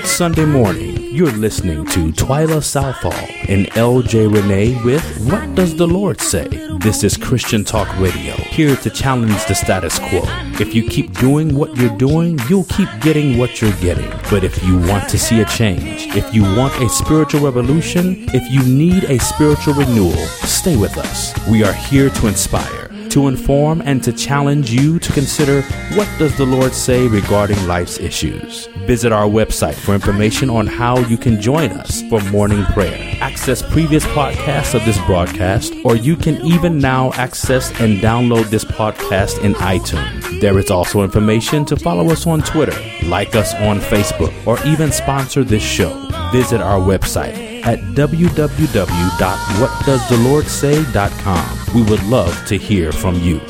good Sunday morning. You're listening to Twyla Southall and LJ Renee with What Does the Lord Say? This is Christian Talk Radio, here to challenge the status quo. If you keep doing what you're doing, you'll keep getting what you're getting. But if you want to see a change, if you want a spiritual revolution, if you need a spiritual renewal, stay with us. We are here to inspire to inform and to challenge you to consider what does the Lord say regarding life's issues. Visit our website for information on how you can join us for morning prayer. Access previous podcasts of this broadcast, or you can even now access and download this podcast in iTunes. There is also information to follow us on Twitter, like us on Facebook, or even sponsor this show. Visit our website at www.whatdoesthelordsay.com. We would love to hear from you.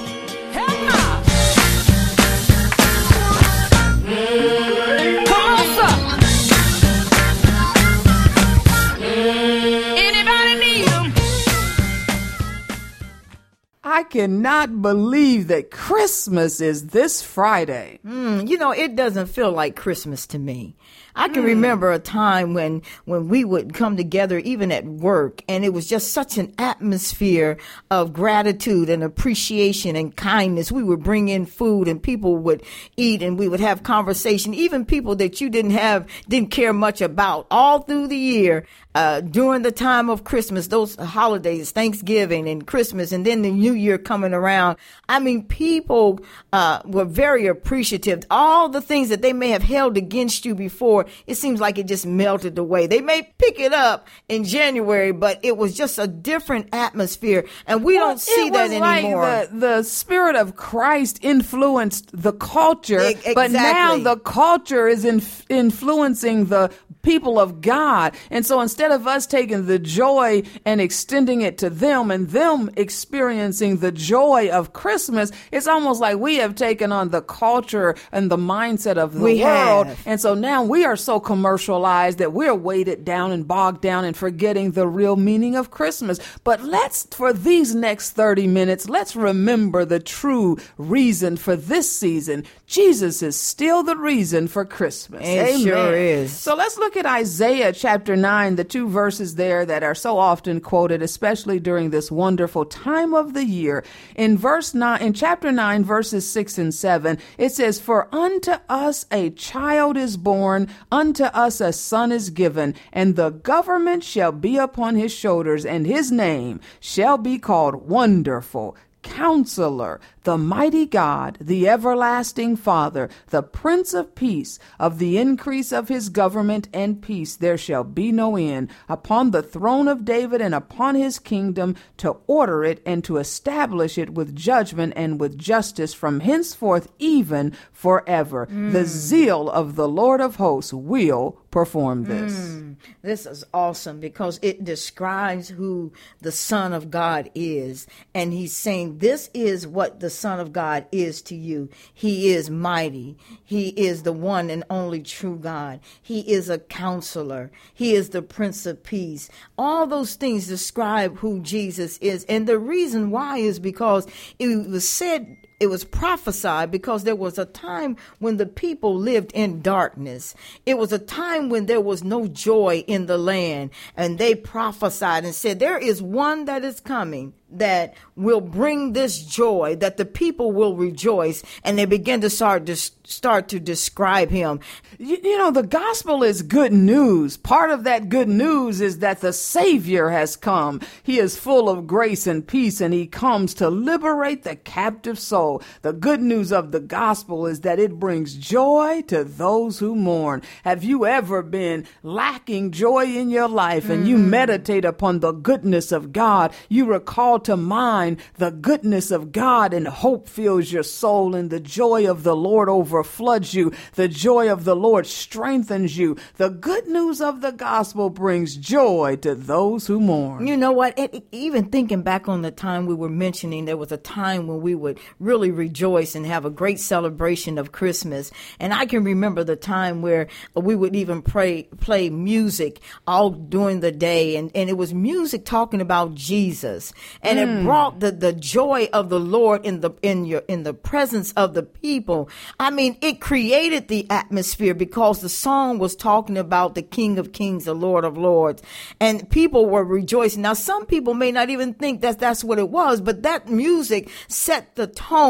I cannot believe that Christmas is this Friday. Mm, you know, it doesn't feel like Christmas to me. I can mm. remember a time when when we would come together even at work and it was just such an atmosphere of gratitude and appreciation and kindness. We would bring in food and people would eat and we would have conversation. Even people that you didn't have didn't care much about all through the year uh, during the time of Christmas, those holidays, Thanksgiving and Christmas, and then the New Year coming around. I mean, people uh, were very appreciative. All the things that they may have held against you before, it seems like it just melted away. They may pick it up in January, but it was just a different atmosphere, and we well, don't see that anymore. Like the, the spirit of Christ influenced the culture, exactly. but now the culture is in, influencing the people of God. And so instead of us taking the joy and extending it to them and them experiencing the joy of Christmas, it's almost like we have taken on the culture and the mindset of the we world. Have. And so now we are so commercialized that we're weighted down and bogged down and forgetting the real meaning of Christmas. But let's, for these next 30 minutes, let's remember the true reason for this season. Jesus is still the reason for Christmas. It Amen. sure is. So let's look at Isaiah chapter 9, the two verses there that are so often quoted, especially during this wonderful time of the year. In verse 9, in chapter 9, verses 6 and 7, it says, For unto us a child is born, unto us a son is given, and the government shall be upon his shoulders, and his name shall be called Wonderful Counselor, the mighty God, the everlasting Father, the Prince of Peace, of the increase of his government and peace there shall be no end, upon the throne of David and upon his kingdom, to order it and to establish it with judgment and with justice from henceforth even forever. Mm. The zeal of the Lord of hosts will perform this. Mm, this is awesome because it describes who the Son of God is. And he's saying, This is what the Son of God is to you. He is mighty. He is the one and only true God. He is a counselor. He is the Prince of Peace. All those things describe who Jesus is. And the reason why is because it was said it was prophesied because there was a time when the people lived in darkness. It was a time when there was no joy in the land. And they prophesied and said, There is one that is coming that will bring this joy that the people will rejoice. And they begin to start to start to describe him. You, you, know the gospel is good news. Part of that good news is that the savior has come. He is full of grace and peace and he comes to liberate the captive soul the good news of the gospel is that it brings joy to those who mourn have you ever been lacking joy in your life and mm-hmm. you meditate upon the goodness of god you recall to mind the goodness of God and hope fills your soul and the joy of the Lord overfloods you. The joy of the Lord strengthens you. The good news of the gospel brings joy to those who mourn. You know what? It, even thinking back on the time we were mentioning, there was a time when we would really really rejoice and have a great celebration of Christmas. And I can remember the time where we would even pray, play music all during the day. And, and it was music talking about Jesus. And mm. it brought the, the joy of the Lord in the, in your, in the presence of the people. I mean, it created the atmosphere because the song was talking about the King of Kings, the Lord of Lords. And people were rejoicing. Now, some people may not even think that that's what it was, but that music set the tone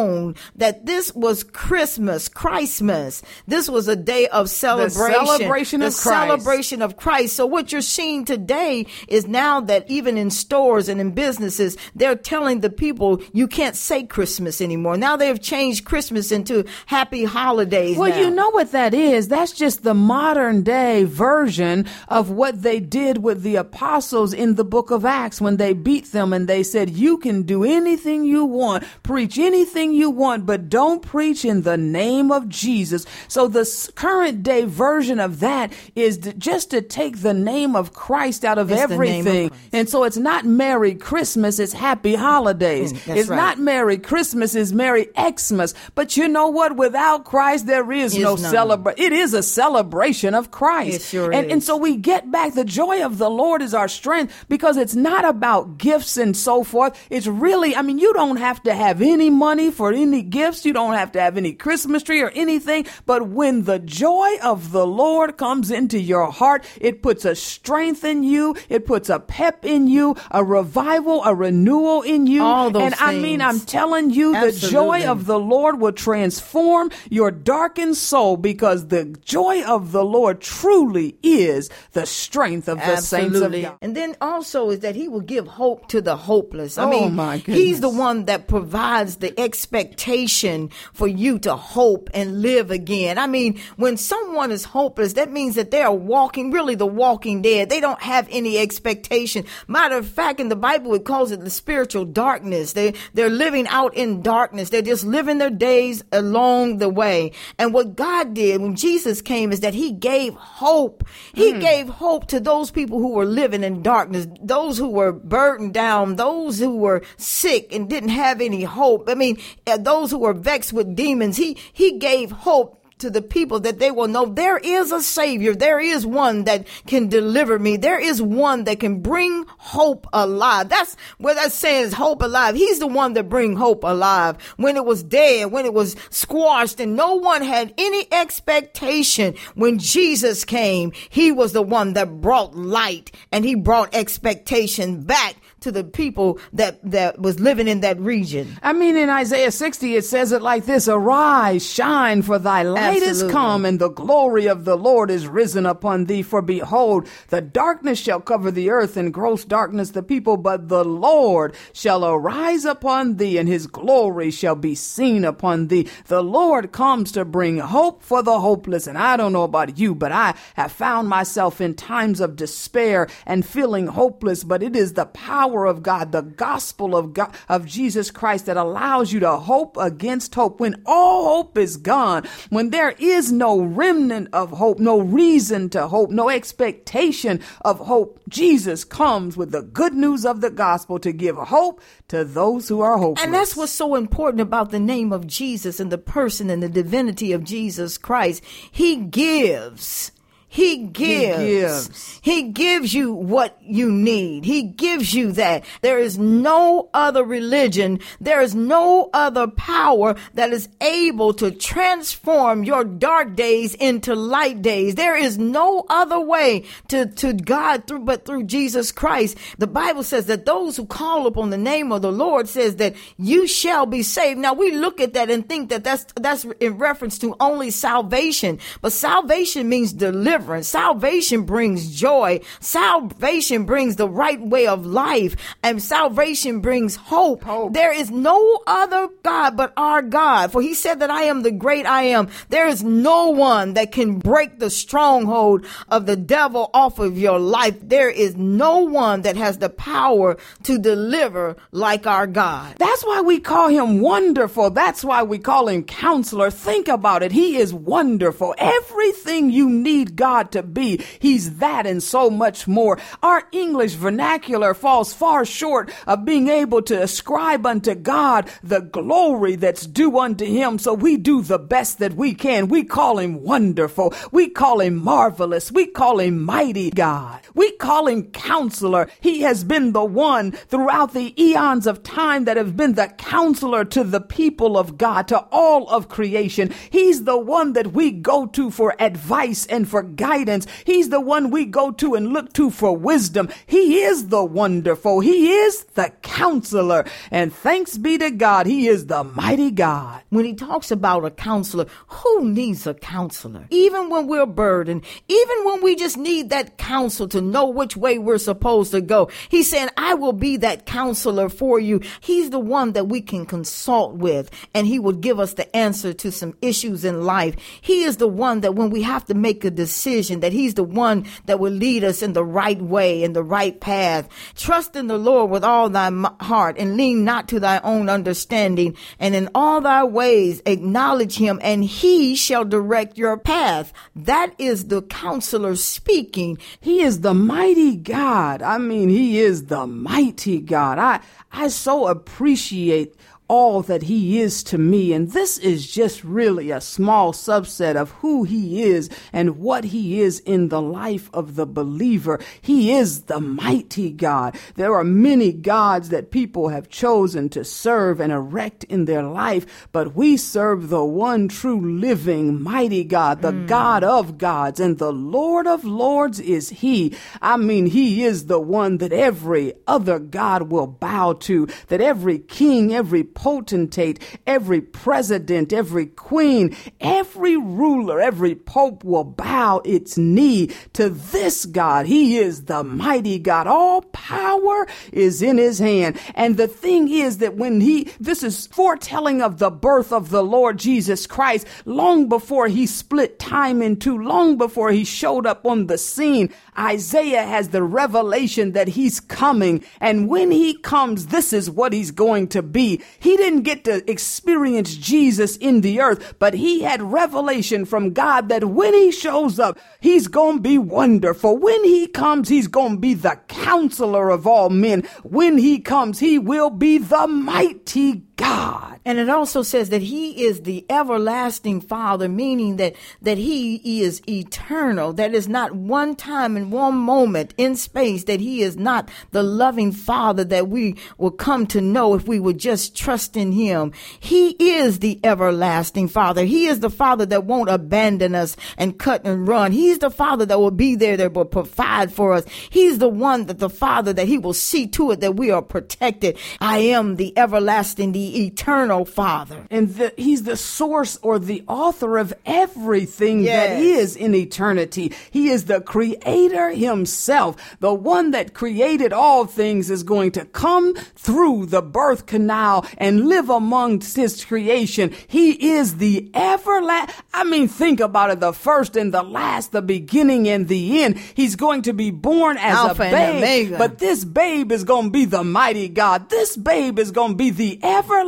that this was Christmas, Christmas. This was a day of celebration. The celebration the of Christ. celebration of Christ. So what you're seeing today is now that even in stores and in businesses, they're telling the people you can't say Christmas anymore. Now they've changed Christmas into happy holidays. Well, now. you know what that is? That's just the modern day version of what they did with the apostles in the book of Acts when they beat them and they said, you can do anything you want, preach anything you want, but don't preach in the name of Jesus. So the current day version of that is just to take the name of Christ out of it's everything. Of and so it's not Merry Christmas, it's Happy Holidays. Mm, it's right. not Merry Christmas, it's Merry Xmas. But you know what? Without Christ, there is no celebration. It is a celebration of Christ. Sure and, is. and so we get back. The joy of the Lord is our strength because it's not about gifts and so forth. It's really, I mean, you don't have to have any money for any gifts. You don't have to have any Christmas tree or anything. But when the joy of the Lord comes into your heart, it puts a strength in you. It puts a pep in you, a revival, a renewal in you. All those and I mean, I'm telling you, the joy of the Lord will transform your darkened soul because the joy of the Lord truly is the strength of the saints of Absolutely. God. And then also is that he will give hope to the hopeless. I Oh, mean, my he's the one that provides the expectation for you to hope and live again. I mean, when someone is hopeless, that means that they are walking, really the walking dead. They don't have any expectation. Matter of fact, in the Bible, it calls it the spiritual darkness. They, they're living out in darkness. They're just living their days along the way. And what God did when Jesus came is that he gave hope. He hmm. gave hope to those people who were living in darkness, those who were burdened down, those who were sick and didn't have any hope. I mean, those who were vexed with demons. He, he gave hope to the people that they will know there is a savior. There is one that can deliver me. There is one that can bring hope alive. That's what that says hope alive. He's the one that bring hope alive when it was dead, when it was squashed and no one had any expectation. When Jesus came, he was the one that brought light and he brought expectation back to the people that, that was living in that region. I mean, in Isaiah 60, it says it like this Arise, shine, for thy light is come, and the glory of the Lord is risen upon thee. For behold, the darkness shall cover the earth, and gross darkness the people, but the Lord shall arise upon thee, and his glory shall be seen upon thee. The Lord comes to bring hope for the hopeless. And I don't know about you, but I have found myself in times of despair and feeling hopeless, but it is the power of God, the gospel of God, of Jesus Christ that allows you to hope against hope. When all hope is gone, when there is no remnant of hope, no reason to hope, no expectation of hope, Jesus comes with the good news of the gospel to give hope to those who are hopeless. And that's what's so important about the name of Jesus and the person and the divinity of Jesus Christ. He gives. He gives. gives. He gives you what you need. He gives you that. There is no other religion. There is no other power that is able to transform your dark days into light days. There is no other way to, to God through, but through Jesus Christ. The Bible says that those who call upon the name of the Lord says that you shall be saved. Now we look at that and think that that's, that's in reference to only salvation, but salvation means deliverance. Salvation brings joy. Salvation brings the right way of life and salvation brings hope. Hope. There is no other God but our God. For he said that I am the great I am. There is no one that can break the stronghold of the devil off of your life. There is no one that has the power to deliver like our God. That's why we call him wonderful. That's why we call him counselor. Think about it. He is wonderful. Everything you need God God to be. He's that and so much more. Our English vernacular falls far short of being able to ascribe unto God the glory that's due unto him. So we do the best that we can. We call him wonderful. We call him marvelous. We call him mighty God. We call him counselor. He has been the one throughout the eons of time that have been the counselor to the people of God, to all of creation. He's the one that we go to for advice and for guidance. He's the one we go to and look to for wisdom. He is the wonderful. He is the counselor. And thanks be to God, he is the mighty God. When he talks about a counselor, who needs a counselor? Even when we're burdened, even when we just need that counsel to know which way we're supposed to go. He's saying, I will be that counselor for you. He's the one that we can consult with and he will give us the answer to some issues in life. He is the one that when we have to make a decision, that he's the one that will lead us in the right way, in the right path. Trust in the Lord with all thy heart and lean not to thy own understanding and in all thy ways acknowledge him and he shall direct your path. That is the counselor speaking. He is the mighty God. I mean, he is the mighty God. I, I so appreciate all that he is to me. And this is just really a small subset of who he is and what he is in the life of the believer. He is the mighty God. There are many gods that people have chosen to serve and erect in their life, but we serve the one true living mighty God, the mm. God of gods and the Lord of lords is he. I mean, he is the one that every other God will bow to, that every king, every potentate, every president, every queen, every ruler, every pope will bow its knee to this God. He is the mighty God. All power is in his hand. And the thing is that when he, this is foretelling of the birth of the Lord Jesus Christ, long before he split time in two, long before he showed up on the scene, Isaiah has the revelation that he's coming. And when he comes, this is what he's going to be. He didn't get to experience Jesus in the earth, but he had revelation from God that when he shows up, he's going to be wonderful. When he comes, he's going to be the counselor of all men. When he comes, he will be the mighty God. And it also says that he is the everlasting father, meaning that, that he is eternal. That is not one time and one moment in space that he is not the loving father that we will come to know if we would just trust in him. He is the everlasting father. He is the father that won't abandon us and cut and run. He's the father that will be there that will provide for us. He's the one that the father that he will see to it that we are protected. I am the everlasting, the eternal Father. And the, He's the source or the author of everything yes. that is in eternity. He is the creator himself. The one that created all things is going to come through the birth canal and live amongst his creation. He is the everlasting. I mean, think about it. The first and the last, the beginning and the end. He's going to be born as Alpha a babe, but this babe is going to be the mighty God. This babe is going to be the ever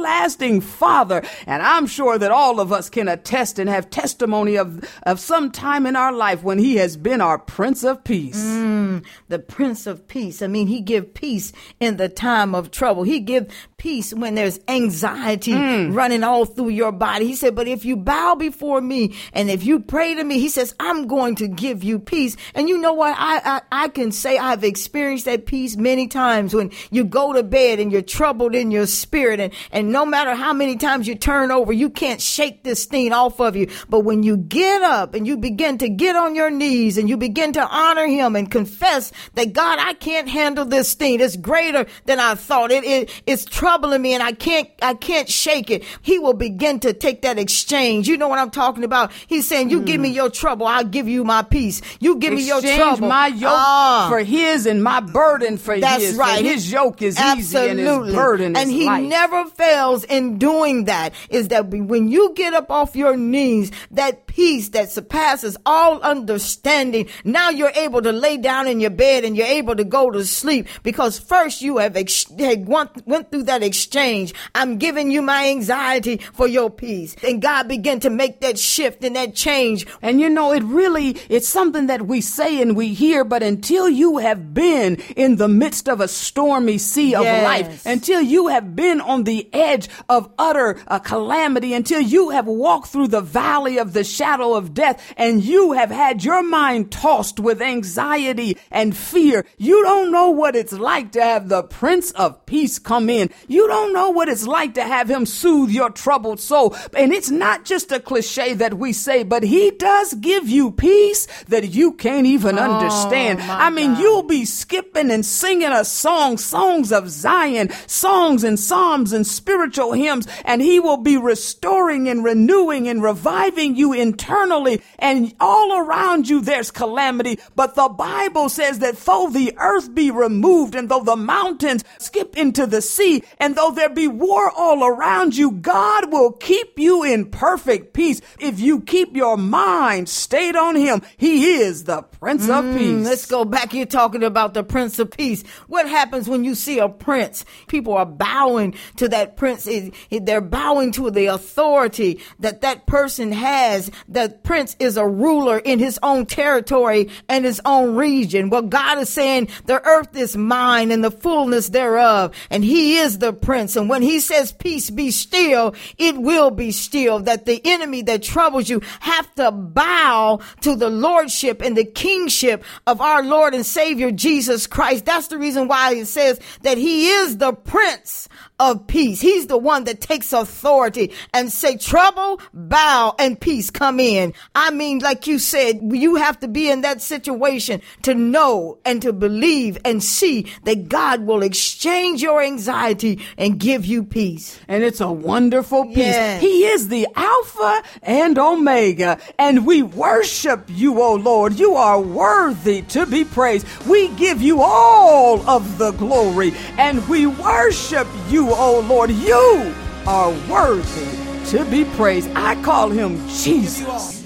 everlasting Father. And I'm sure that all of us can attest and have testimony of, of some time in our life when he has been our Prince of Peace. Mm, the Prince of Peace. I mean, he give peace in the time of trouble. He give peace when there's anxiety mm. running all through your body. He said, but if you bow before me and if you pray to me, he says, I'm going to give you peace. And you know what? I, I, I can say I've experienced that peace many times when you go to bed and you're troubled in your spirit and, and no matter how many times you turn over, you can't shake this thing off of you. But when you get up and you begin to get on your knees and you begin to honor him and confess that God, I can't handle this thing. It's greater than I thought. It, it it's troubling me and I can't, I can't shake it. He will begin to take that exchange. You know what I'm talking about? He's saying, you mm. give me hmm. your trouble. I'll give you my peace. You give exchange me your trouble. my yoke uh, for his and my burden for that's his. right. his yoke is Absolutely. easy and his burden and he light. never fails in doing that is that when you get up off your knees, that peace that surpasses all understanding, now you're able to lay down in your bed and you're able to go to sleep because first you have ex- went through that exchange. I'm giving you my anxiety for your peace. And God began to make that shift and that change. And you know, it really, it's something that we say and we hear, but until you have been in the midst of a stormy sea of yes. life, until you have been on the edge of utter uh, calamity, until you have walked through the valley of the shadow of death and you have had your mind tossed with anxiety and fear, you don't know what it's like to have the Prince of Peace come in. You don't know what it's like to have him soothe your troubled soul. And it's not just a cliche that we say, but he does give you peace that you can't even oh, understand. I mean, God. you'll be skipping and singing a song, songs of Zion, songs and psalms and spiritual hymns, and he will be restoring and renewing and reviving you internally. And all around you, there's calamity. But the Bible says that though the earth be removed and though the mountains skip into the sea and though there be war all around you, God will keep you in perfect peace if you keep your mind stayed on him. He is the Prince mm, of Peace. Let's go back here talking about the Prince of Peace. What happens when you see a prince? People are bowing to that prince. They're bowing to the authority that that person has. That prince is a ruler in his own territory and his own region. Well, God is saying the earth is mine and the fullness thereof. And he is the prince. And when he says peace be still, it will be still. That the enemy that troubles you have to bow to the lordship and the kingship of our Lord and Savior Jesus Christ. That's the reason why it says that he is the prince of peace. He's the one that takes authority and say trouble, bow and peace come in. I mean, like you said, you have to be in that situation to know and to believe and see that God will exchange your anxiety and give you peace. And it's a wonderful peace. Yes. He is the Alpha and Omega and we worship you, O Lord. You are worthy to be praised. We give you all of the glory and we worship you, oh Lord, you are worthy to be praised. I call him Jesus.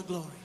The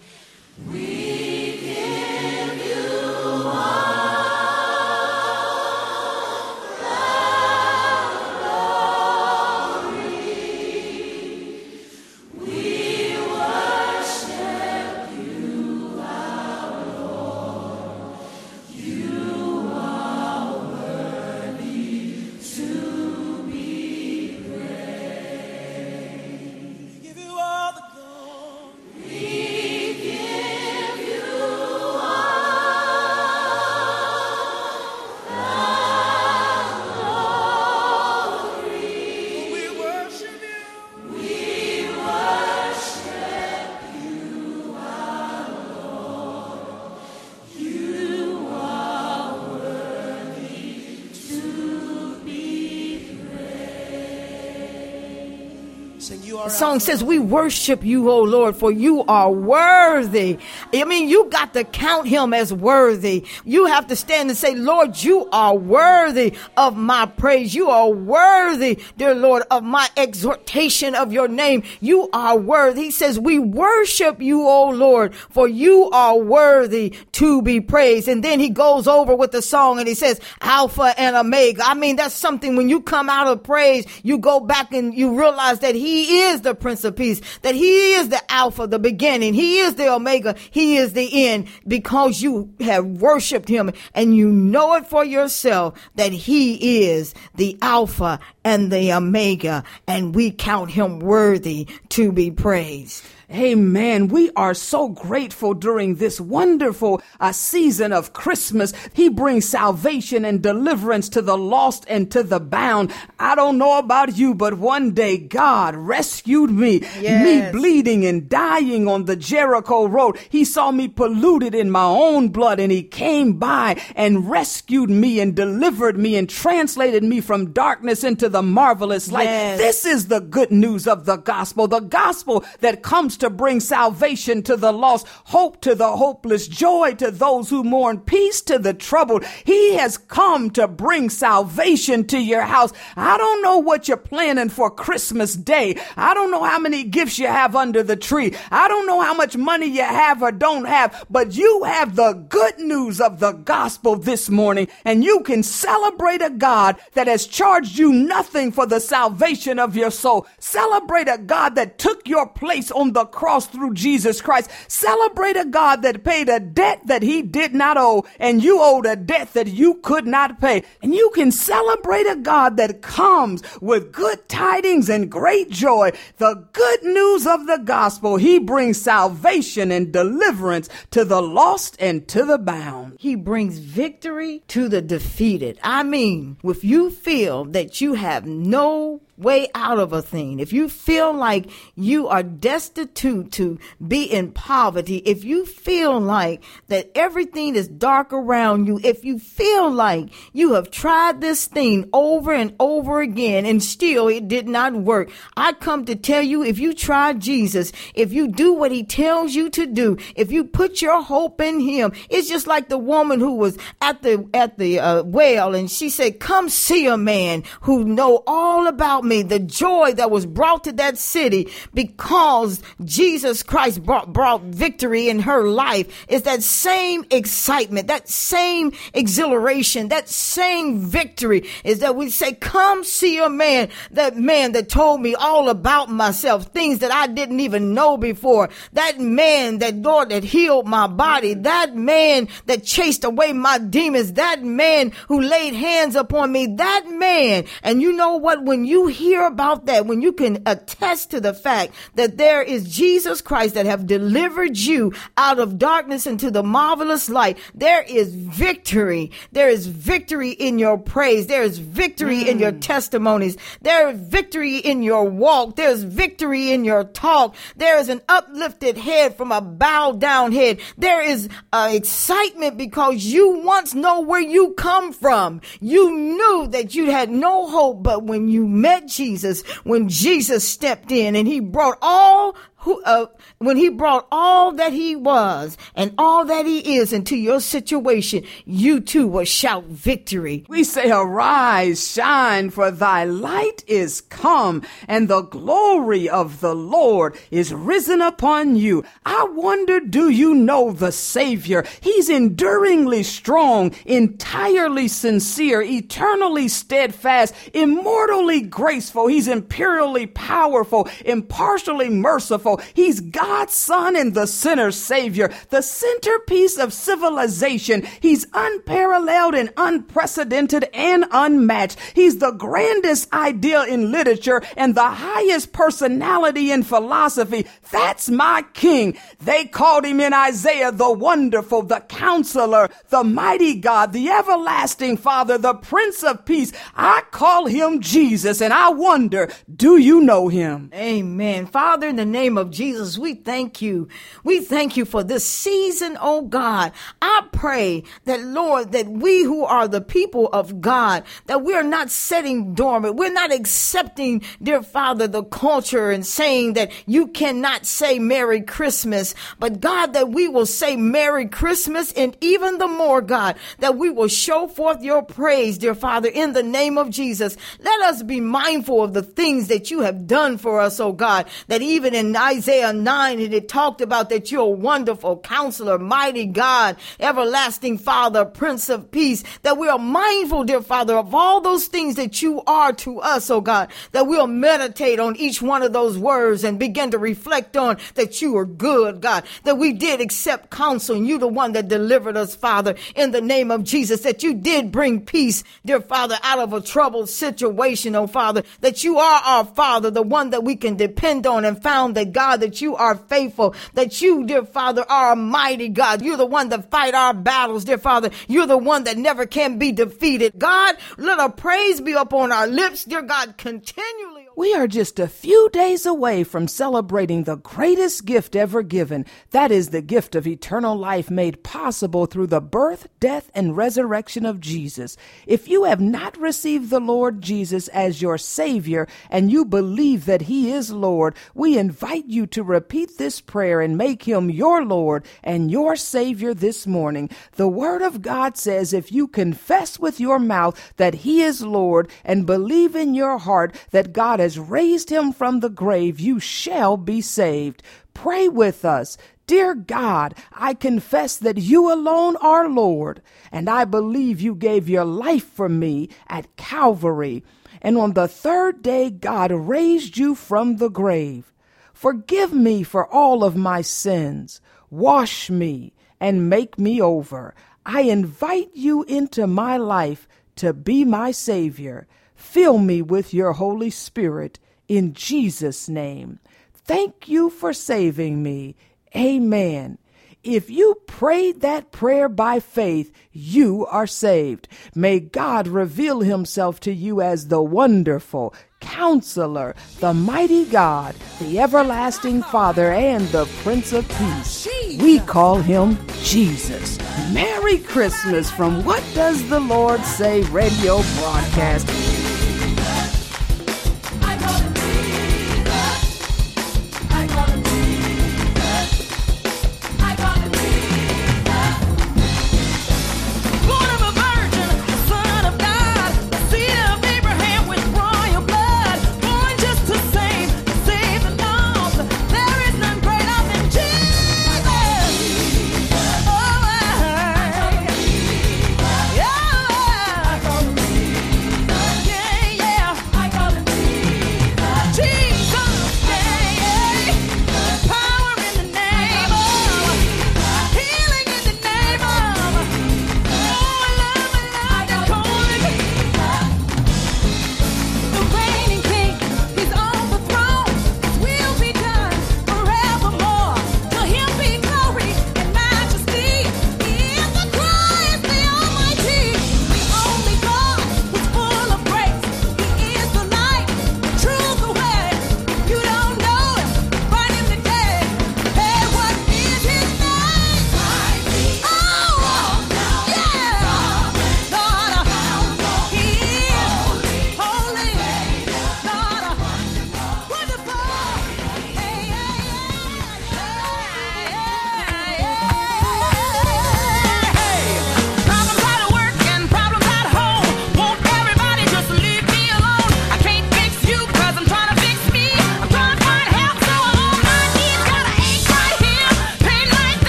song says, We worship you, O Lord, for you are worthy. I mean, you got to count him as worthy. You have to stand and say, Lord, you are worthy of my praise. You are worthy, dear Lord, of my exhortation of your name. You are worthy. He says, We worship you, O Lord, for you are worthy to be praised. And then he goes over with the song and he says, Alpha and Omega. I mean, that's something when you come out of praise, you go back and you realize that he is the Prince of Peace, that He is the Alpha, the beginning. He is the Omega. He is the end because you have worshiped Him and you know it for yourself that He is the Alpha and the Omega, and we count him worthy to be praised. Amen. We are so grateful during this wonderful uh, season of Christmas. He brings salvation and deliverance to the lost and to the bound. I don't know about you, but one day God rescued me. Yes. Me bleeding and dying on the Jericho road. He saw me polluted in my own blood and he came by and rescued me and delivered me and translated me from darkness into the marvelous light. Yes. This is the good news of the gospel. The gospel that comes comes to bring salvation to the lost, hope to the hopeless, joy to those who mourn, peace to the troubled. He has come to bring salvation to your house. I don't know what you're planning for Christmas Day. I don't know how many gifts you have under the tree. I don't know how much money you have or don't have, but you have the good news of the gospel this morning and you can celebrate a God that has charged you nothing for the salvation of your soul. Celebrate a God that took your place on the cross through Jesus Christ. Celebrate a God that paid a debt that he did not owe, and you owed a debt that you could not pay. And you can celebrate a God that comes with good tidings and great joy. The good news of the gospel. He brings salvation and deliverance to the lost and to the bound. He brings victory to the defeated. I mean, if you feel that you have no way out of a thing, if you feel like you are destitute to be in poverty, if you feel like that everything is dark around you, if you feel like you have tried this thing over and over again and still it did not work, I come to tell you if you try Jesus, if you do what he tells you to do, if you put your hope in him, it's just like the woman who was at the at the uh, well and she said, "Come see a man who know all about me the joy that was brought to that city because Jesus Christ brought, brought victory in her life is that same excitement, that same exhilaration, that same victory is that we say, come see a man, that man that told me all about myself, things that I didn't even know before. That man that Lord that healed my body, that man that chased away my demons, that man who laid hands upon me, that man. And you know what? When you hear about that, when you can attest to the fact that there is Jesus Christ that have delivered you out of darkness into the marvelous light, there is victory. There is victory in your praise. There is victory mm. in your mm. testimonies. There is victory in your walk. There's victory in your talk. There is an uplifted head from a bowed down head. There is uh, excitement because you once know where you come from. You knew that you had no hope, but when you met Jesus, when Jesus stepped in and he brought all who, uh, when he brought all that he was and all that he is into your situation, you too will shout victory. We say, arise, shine, for thy light is come and the glory of the Lord is risen upon you. I wonder, do you know the Savior? He's enduringly strong, entirely sincere, eternally steadfast, immortally graceful. He's imperially powerful, impartially merciful, He's God's son and the sinner's savior, the centerpiece of civilization. He's unparalleled and unprecedented and unmatched. He's the grandest idea in literature and the highest personality in philosophy. That's my king. They called him in Isaiah the wonderful, the counselor, the mighty God, the everlasting father, the prince of peace. I call him Jesus and I wonder, do you know him? Amen. Father, in the name of of Jesus, we thank you. We thank you for this season, oh God. I pray that, Lord, that we who are the people of God, that we are not sitting dormant. We're not accepting, dear Father, the culture and saying that you cannot say Merry Christmas, but God, that we will say Merry Christmas and even the more, God, that we will show forth your praise, dear Father, in the name of Jesus. Let us be mindful of the things that you have done for us, oh God, that even in Isaiah 9 and it talked about that you're a wonderful counselor, mighty God, everlasting Father, Prince of Peace, that we are mindful, dear Father, of all those things that you are to us, oh God, that we'll meditate on each one of those words and begin to reflect on that you are good, God, that we did accept counsel and you the one that delivered us, Father, in the name of Jesus, that you did bring peace, dear Father, out of a troubled situation, oh Father, that you are our Father, the one that we can depend on and found that God, that you are faithful, that you, dear Father, are a mighty God. You're the one that fight our battles, dear Father. You're the one that never can be defeated. God, let our praise be upon our lips, dear God, continually. We are just a few days away from celebrating the greatest gift ever given. That is the gift of eternal life made possible through the birth, death, and resurrection of Jesus. If you have not received the Lord Jesus as your Savior and you believe that He is Lord, we invite you to repeat this prayer and make Him your Lord and your Savior this morning. The Word of God says if you confess with your mouth that He is Lord and believe in your heart that God has raised him from the grave, you shall be saved. Pray with us. Dear God, I confess that you alone are Lord, and I believe you gave your life for me at Calvary. And on the third day, God raised you from the grave. Forgive me for all of my sins. Wash me and make me over. I invite you into my life to be my Savior. Fill me with your Holy Spirit in Jesus' name. Thank you for saving me. Amen. If you prayed that prayer by faith, you are saved. May God reveal himself to you as the wonderful counselor, the mighty God, the everlasting Father, and the Prince of Peace. We call him Jesus. Merry Christmas from What Does the Lord Say radio broadcast.